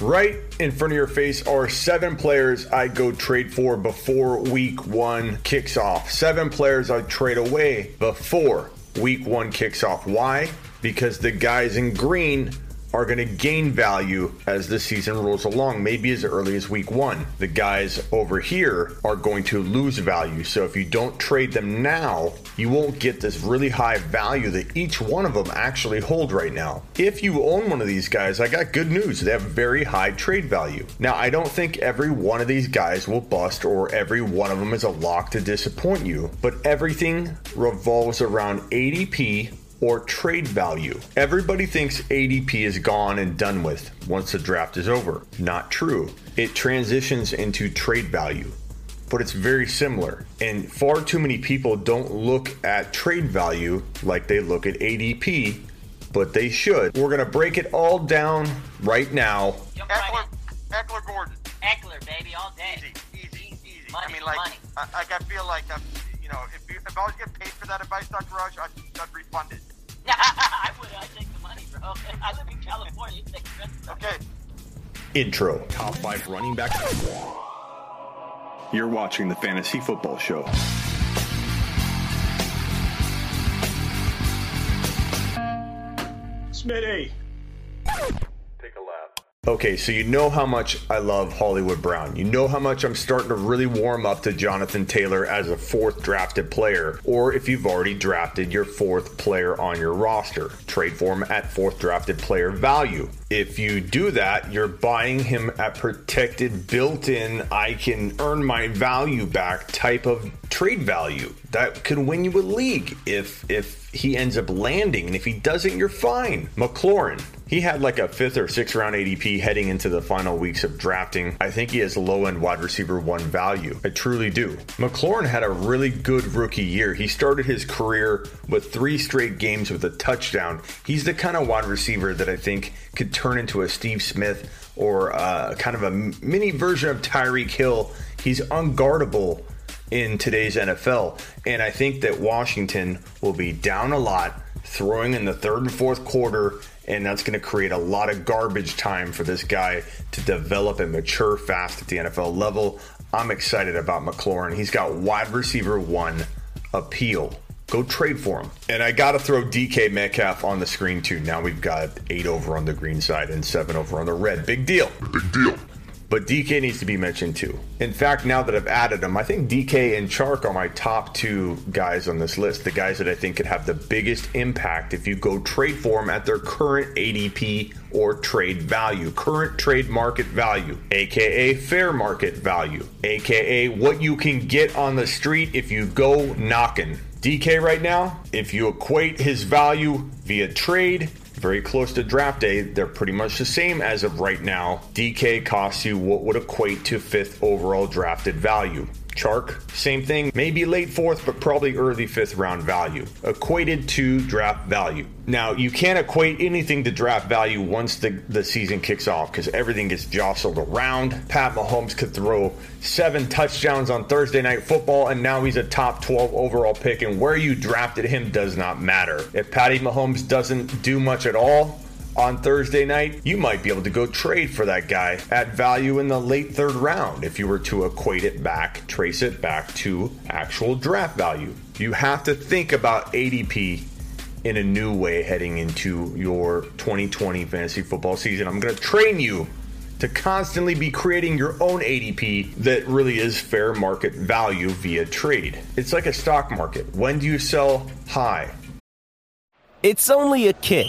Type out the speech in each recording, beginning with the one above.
Right in front of your face are seven players I'd go trade for before week one kicks off. Seven players I'd trade away before week one kicks off. Why? Because the guys in green are going to gain value as the season rolls along, maybe as early as week one. The guys over here are going to lose value. So if you don't trade them now, you won't get this really high value that each one of them actually hold right now. If you own one of these guys, I got good news. They have very high trade value. Now, I don't think every one of these guys will bust or every one of them is a lock to disappoint you, but everything revolves around ADP or trade value. Everybody thinks ADP is gone and done with once the draft is over. Not true. It transitions into trade value. But it's very similar. And far too many people don't look at trade value like they look at ADP, but they should. We're going to break it all down right now. Ekeler. Ekeler Gordon. Ekeler, baby, all day. Easy, easy, easy. Money, I mean, like, money. I, like I feel like, I'm, you know, if, you, if I was getting paid for that advice, Dr. Rush, I'd, I'd refund it. I would. I take the money, bro. I live in California. You take the rest. Okay. Intro. Top five running back. You're watching the Fantasy Football Show. Smitty. Okay, so you know how much I love Hollywood Brown. You know how much I'm starting to really warm up to Jonathan Taylor as a fourth drafted player, or if you've already drafted your fourth player on your roster. Trade for him at fourth drafted player value. If you do that, you're buying him at protected, built in, I can earn my value back type of trade value. That could win you a league if if he ends up landing. And if he doesn't, you're fine. McLaurin, he had like a fifth or sixth round ADP heading into the final weeks of drafting. I think he has low end wide receiver one value. I truly do. McLaurin had a really good rookie year. He started his career with three straight games with a touchdown. He's the kind of wide receiver that I think could turn into a Steve Smith or uh, kind of a mini version of Tyreek Hill. He's unguardable in today's NFL. And I think that Washington will be down a lot, throwing in the third and fourth quarter, and that's going to create a lot of garbage time for this guy to develop and mature fast at the NFL level. I'm excited about McLaurin. He's got wide receiver one appeal. Go trade for him. And I got to throw DK Metcalf on the screen too. Now we've got eight over on the green side and seven over on the red. Big deal. Big deal. But DK needs to be mentioned too. In fact, now that I've added him, I think DK and Chark are my top two guys on this list. The guys that I think could have the biggest impact if you go trade for them at their current ADP or trade value, current trade market value, aka fair market value, aka what you can get on the street if you go knocking. DK right now, if you equate his value via trade, very close to draft day, they're pretty much the same as of right now. DK costs you what would equate to fifth overall drafted value. Chark, same thing, maybe late fourth, but probably early fifth round value, equated to draft value. Now, you can't equate anything to draft value once the, the season kicks off because everything gets jostled around. Pat Mahomes could throw seven touchdowns on Thursday night football, and now he's a top 12 overall pick, and where you drafted him does not matter. If Patty Mahomes doesn't do much at all, on Thursday night, you might be able to go trade for that guy at value in the late third round if you were to equate it back, trace it back to actual draft value. You have to think about ADP in a new way heading into your 2020 fantasy football season. I'm going to train you to constantly be creating your own ADP that really is fair market value via trade. It's like a stock market. When do you sell high? It's only a kick,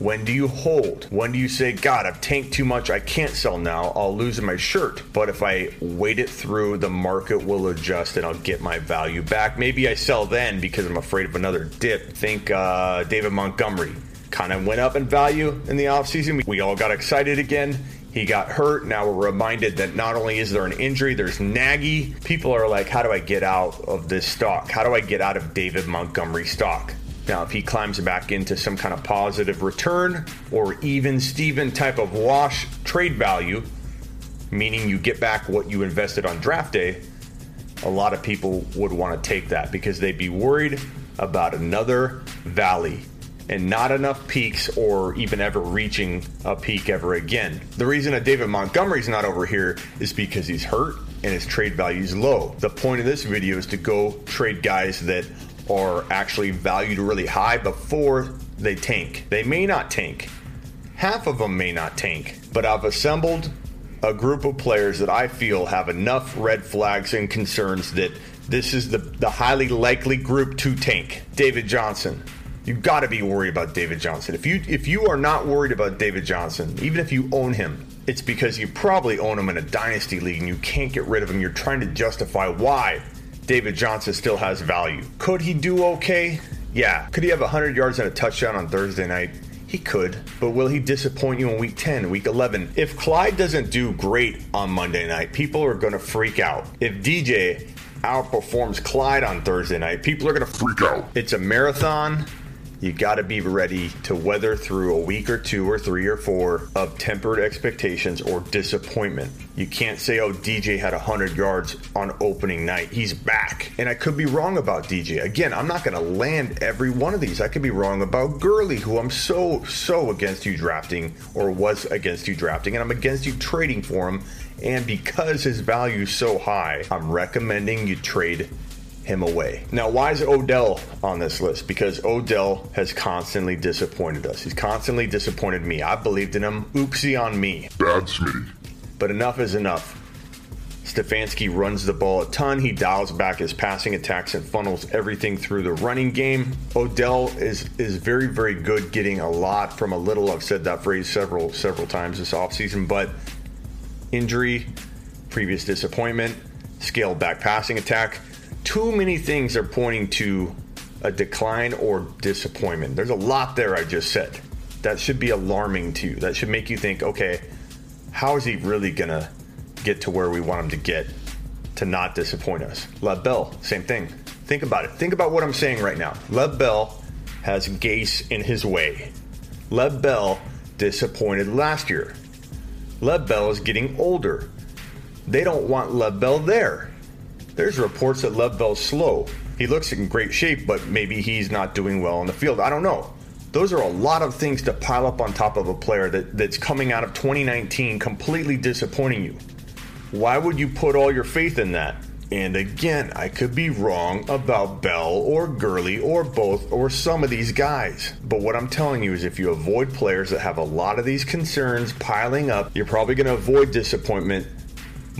When do you hold? When do you say, God, I've tanked too much, I can't sell now, I'll lose my shirt. But if I wait it through, the market will adjust and I'll get my value back. Maybe I sell then because I'm afraid of another dip. Think uh, David Montgomery kind of went up in value in the offseason. We all got excited again. He got hurt. Now we're reminded that not only is there an injury, there's Nagy. People are like, how do I get out of this stock? How do I get out of David Montgomery stock? Now, if he climbs back into some kind of positive return or even Steven type of wash trade value, meaning you get back what you invested on draft day, a lot of people would want to take that because they'd be worried about another valley and not enough peaks or even ever reaching a peak ever again. The reason that David Montgomery's not over here is because he's hurt and his trade value is low. The point of this video is to go trade guys that are actually valued really high before they tank. They may not tank. Half of them may not tank, but I've assembled a group of players that I feel have enough red flags and concerns that this is the, the highly likely group to tank. David Johnson. You've got to be worried about David Johnson. If you if you are not worried about David Johnson, even if you own him, it's because you probably own him in a dynasty league and you can't get rid of him. You're trying to justify why David Johnson still has value. Could he do okay? Yeah. Could he have 100 yards and a touchdown on Thursday night? He could, but will he disappoint you in week 10, week 11? If Clyde doesn't do great on Monday night, people are going to freak out. If DJ outperforms Clyde on Thursday night, people are going to freak out. It's a marathon. You got to be ready to weather through a week or two or three or four of tempered expectations or disappointment. You can't say, oh, DJ had 100 yards on opening night. He's back. And I could be wrong about DJ. Again, I'm not going to land every one of these. I could be wrong about Gurley, who I'm so, so against you drafting or was against you drafting, and I'm against you trading for him. And because his value is so high, I'm recommending you trade him away. Now, why is Odell on this list? Because Odell has constantly disappointed us. He's constantly disappointed me. I believed in him. Oopsie on me. Bad Smitty. But enough is enough. Stefanski runs the ball a ton. He dials back his passing attacks and funnels everything through the running game. Odell is is very very good getting a lot from a little. I've said that phrase several several times this offseason, but injury, previous disappointment, scaled back passing attack too many things are pointing to a decline or disappointment. There's a lot there I just said. That should be alarming to you. That should make you think, okay, how is he really going to get to where we want him to get to not disappoint us? Lev Bell, same thing. Think about it. Think about what I'm saying right now. Lev Bell has Gase in his way. Lev Bell disappointed last year. Lev Bell is getting older. They don't want Lev Bell there. There's reports that Lev slow. He looks in great shape, but maybe he's not doing well in the field. I don't know. Those are a lot of things to pile up on top of a player that, that's coming out of 2019 completely disappointing you. Why would you put all your faith in that? And again, I could be wrong about Bell or Gurley or both or some of these guys. But what I'm telling you is if you avoid players that have a lot of these concerns piling up, you're probably going to avoid disappointment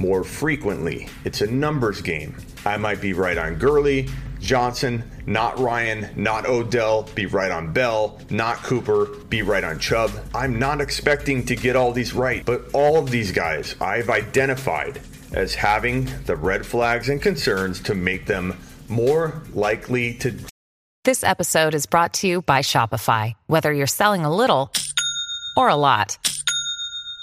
more frequently. It's a numbers game. I might be right on Gurley, Johnson, not Ryan, not Odell, be right on Bell, not Cooper, be right on Chubb. I'm not expecting to get all these right, but all of these guys I've identified as having the red flags and concerns to make them more likely to. This episode is brought to you by Shopify. Whether you're selling a little or a lot,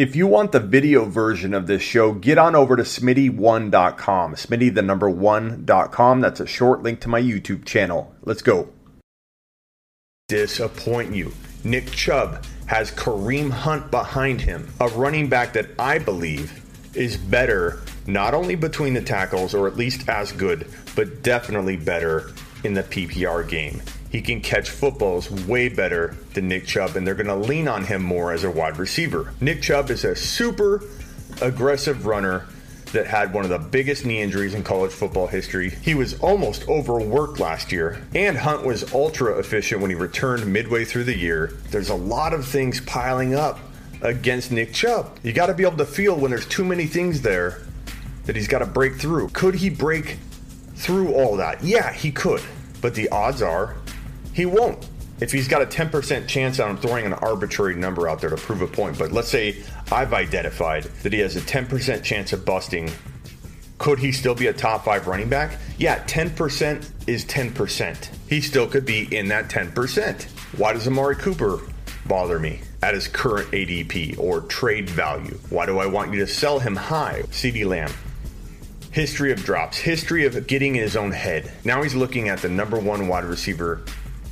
If you want the video version of this show, get on over to smitty1.com. Smitty, the number one.com. That's a short link to my YouTube channel. Let's go. Disappoint you. Nick Chubb has Kareem Hunt behind him, a running back that I believe is better, not only between the tackles, or at least as good, but definitely better in the PPR game. He can catch footballs way better than Nick Chubb, and they're going to lean on him more as a wide receiver. Nick Chubb is a super aggressive runner that had one of the biggest knee injuries in college football history. He was almost overworked last year, and Hunt was ultra efficient when he returned midway through the year. There's a lot of things piling up against Nick Chubb. You got to be able to feel when there's too many things there that he's got to break through. Could he break through all that? Yeah, he could. but the odds are he won't. If he's got a 10% chance, I'm throwing an arbitrary number out there to prove a point, but let's say I've identified that he has a 10% chance of busting. Could he still be a top five running back? Yeah, 10% is 10%. He still could be in that 10%. Why does Amari Cooper bother me at his current ADP or trade value? Why do I want you to sell him high? CeeDee Lamb, history of drops, history of getting in his own head. Now he's looking at the number one wide receiver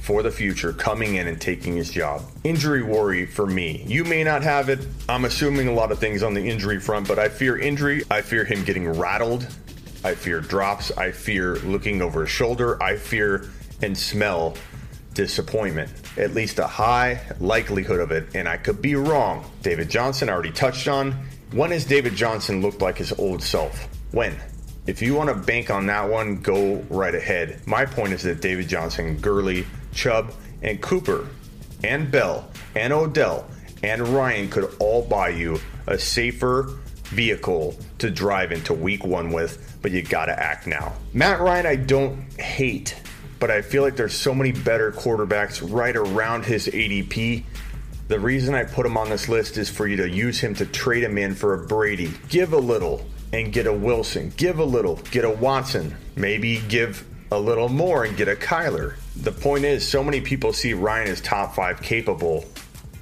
for the future coming in and taking his job. Injury worry for me. You may not have it. I'm assuming a lot of things on the injury front, but I fear injury. I fear him getting rattled. I fear drops. I fear looking over his shoulder. I fear and smell disappointment. At least a high likelihood of it, and I could be wrong. David Johnson, I already touched on. When has David Johnson looked like his old self? When? If you want to bank on that one, go right ahead. My point is that David Johnson, Gurley, Chubb, and Cooper, and Bell, and Odell, and Ryan could all buy you a safer vehicle to drive into week one with, but you gotta act now. Matt Ryan, I don't hate, but I feel like there's so many better quarterbacks right around his ADP. The reason I put him on this list is for you to use him to trade him in for a Brady. Give a little and get a Wilson. Give a little, get a Watson. Maybe give a little more and get a Kyler. The point is, so many people see Ryan as top five capable.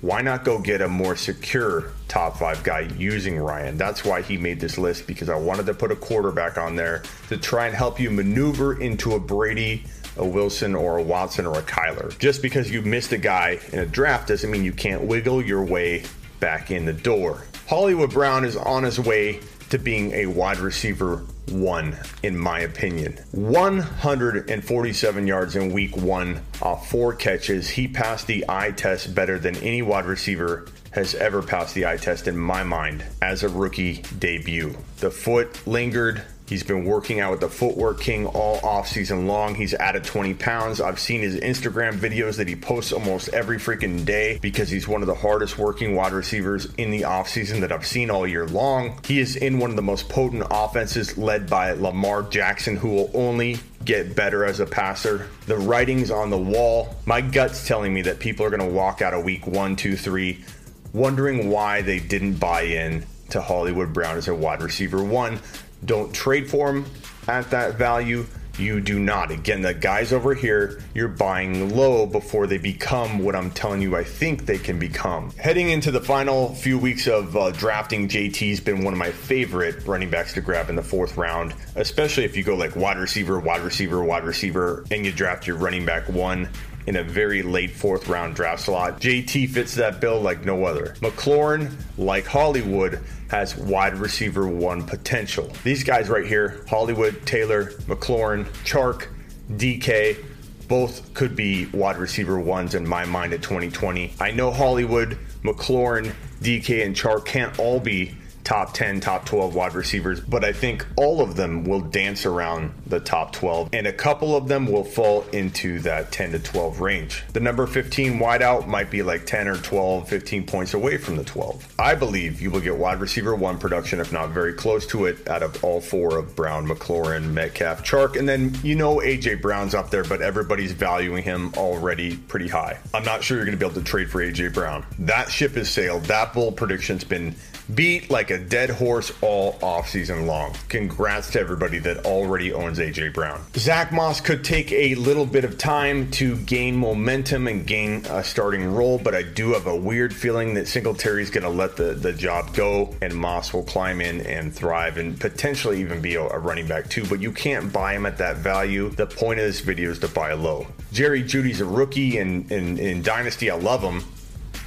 Why not go get a more secure top five guy using Ryan? That's why he made this list because I wanted to put a quarterback on there to try and help you maneuver into a Brady, a Wilson, or a Watson or a Kyler. Just because you missed a guy in a draft doesn't mean you can't wiggle your way back in the door. Hollywood Brown is on his way to being a wide receiver one, in my opinion. 147 yards in week one off four catches. He passed the eye test better than any wide receiver has ever passed the eye test in my mind as a rookie debut. The foot lingered. He's been working out with the Footwork King all offseason long. He's added 20 pounds. I've seen his Instagram videos that he posts almost every freaking day because he's one of the hardest working wide receivers in the offseason that I've seen all year long. He is in one of the most potent offenses led by Lamar Jackson, who will only get better as a passer. The writing's on the wall. My gut's telling me that people are going to walk out of week one, two, three, wondering why they didn't buy in to Hollywood Brown as a wide receiver one. Don't trade for them at that value. You do not. Again, the guys over here, you're buying low before they become what I'm telling you I think they can become. Heading into the final few weeks of uh, drafting, JT's been one of my favorite running backs to grab in the fourth round, especially if you go like wide receiver, wide receiver, wide receiver, and you draft your running back one in a very late fourth round draft slot. JT fits that bill like no other. McLaurin, like Hollywood, has wide receiver one potential. These guys right here Hollywood, Taylor, McLaurin, Chark, DK, both could be wide receiver ones in my mind at 2020. I know Hollywood, McLaurin, DK, and Chark can't all be top 10, top 12 wide receivers, but I think all of them will dance around the top 12, and a couple of them will fall into that 10 to 12 range. The number 15 wideout might be like 10 or 12, 15 points away from the 12. I believe you will get wide receiver one production, if not very close to it, out of all four of Brown, McLaurin, Metcalf, Chark, and then you know AJ Brown's up there, but everybody's valuing him already pretty high. I'm not sure you're going to be able to trade for AJ Brown. That ship has sailed. That bull prediction's been beat like a dead horse all offseason long. Congrats to everybody that already owns AJ Brown. Zack Moss could take a little bit of time to gain momentum and gain a starting role, but I do have a weird feeling that Singletary is going to let the, the job go and Moss will climb in and thrive and potentially even be a, a running back too, but you can't buy him at that value. The point of this video is to buy low. Jerry Jeudy's a rookie and in, in Dynasty, I love him.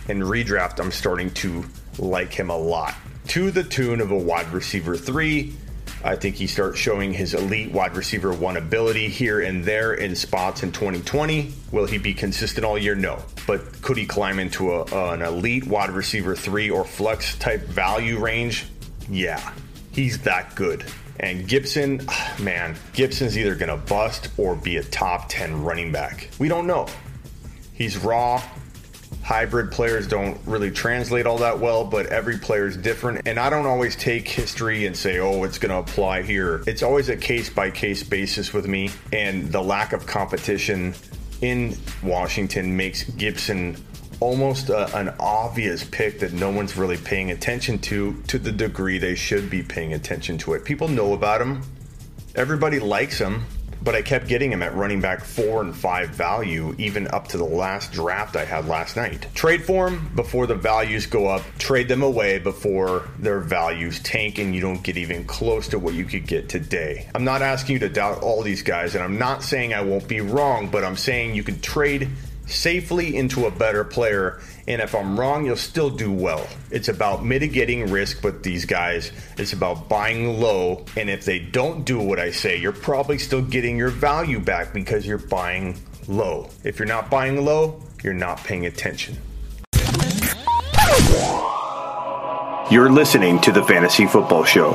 In redraft, I'm starting to like him a lot. To the tune of a wide receiver three. I think he starts showing his elite wide receiver one ability here and there in spots in 2020. Will he be consistent all year? No. But could he climb into a, an elite wide receiver three or flex type value range? Yeah, he's that good. And Gibson, ah, man, Gibson's either going to bust or be a top 10 running back. We don't know. He's raw, hybrid players don't really translate all that well, but every player is different. And I don't always take history and say, oh, it's going to apply here. It's always a case by case basis with me. And the lack of competition in Washington makes Gibson almost a, an obvious pick that no one's really paying attention to to the degree they should be paying attention to it. People know about him. Everybody likes him but I kept getting him at running back four and five value, even up to the last draft I had last night. Trade for him before the values go up, trade them away before their values tank and you don't get even close to what you could get today. I'm not asking you to doubt all these guys, and I'm not saying I won't be wrong, but I'm saying you can trade safely into a better player. And if I'm wrong, you'll still do well. It's about mitigating risk with these guys. It's about buying low. And if they don't do what I say, you're probably still getting your value back because you're buying low. If you're not buying low, you're not paying attention. You're listening to the Fantasy Football Show.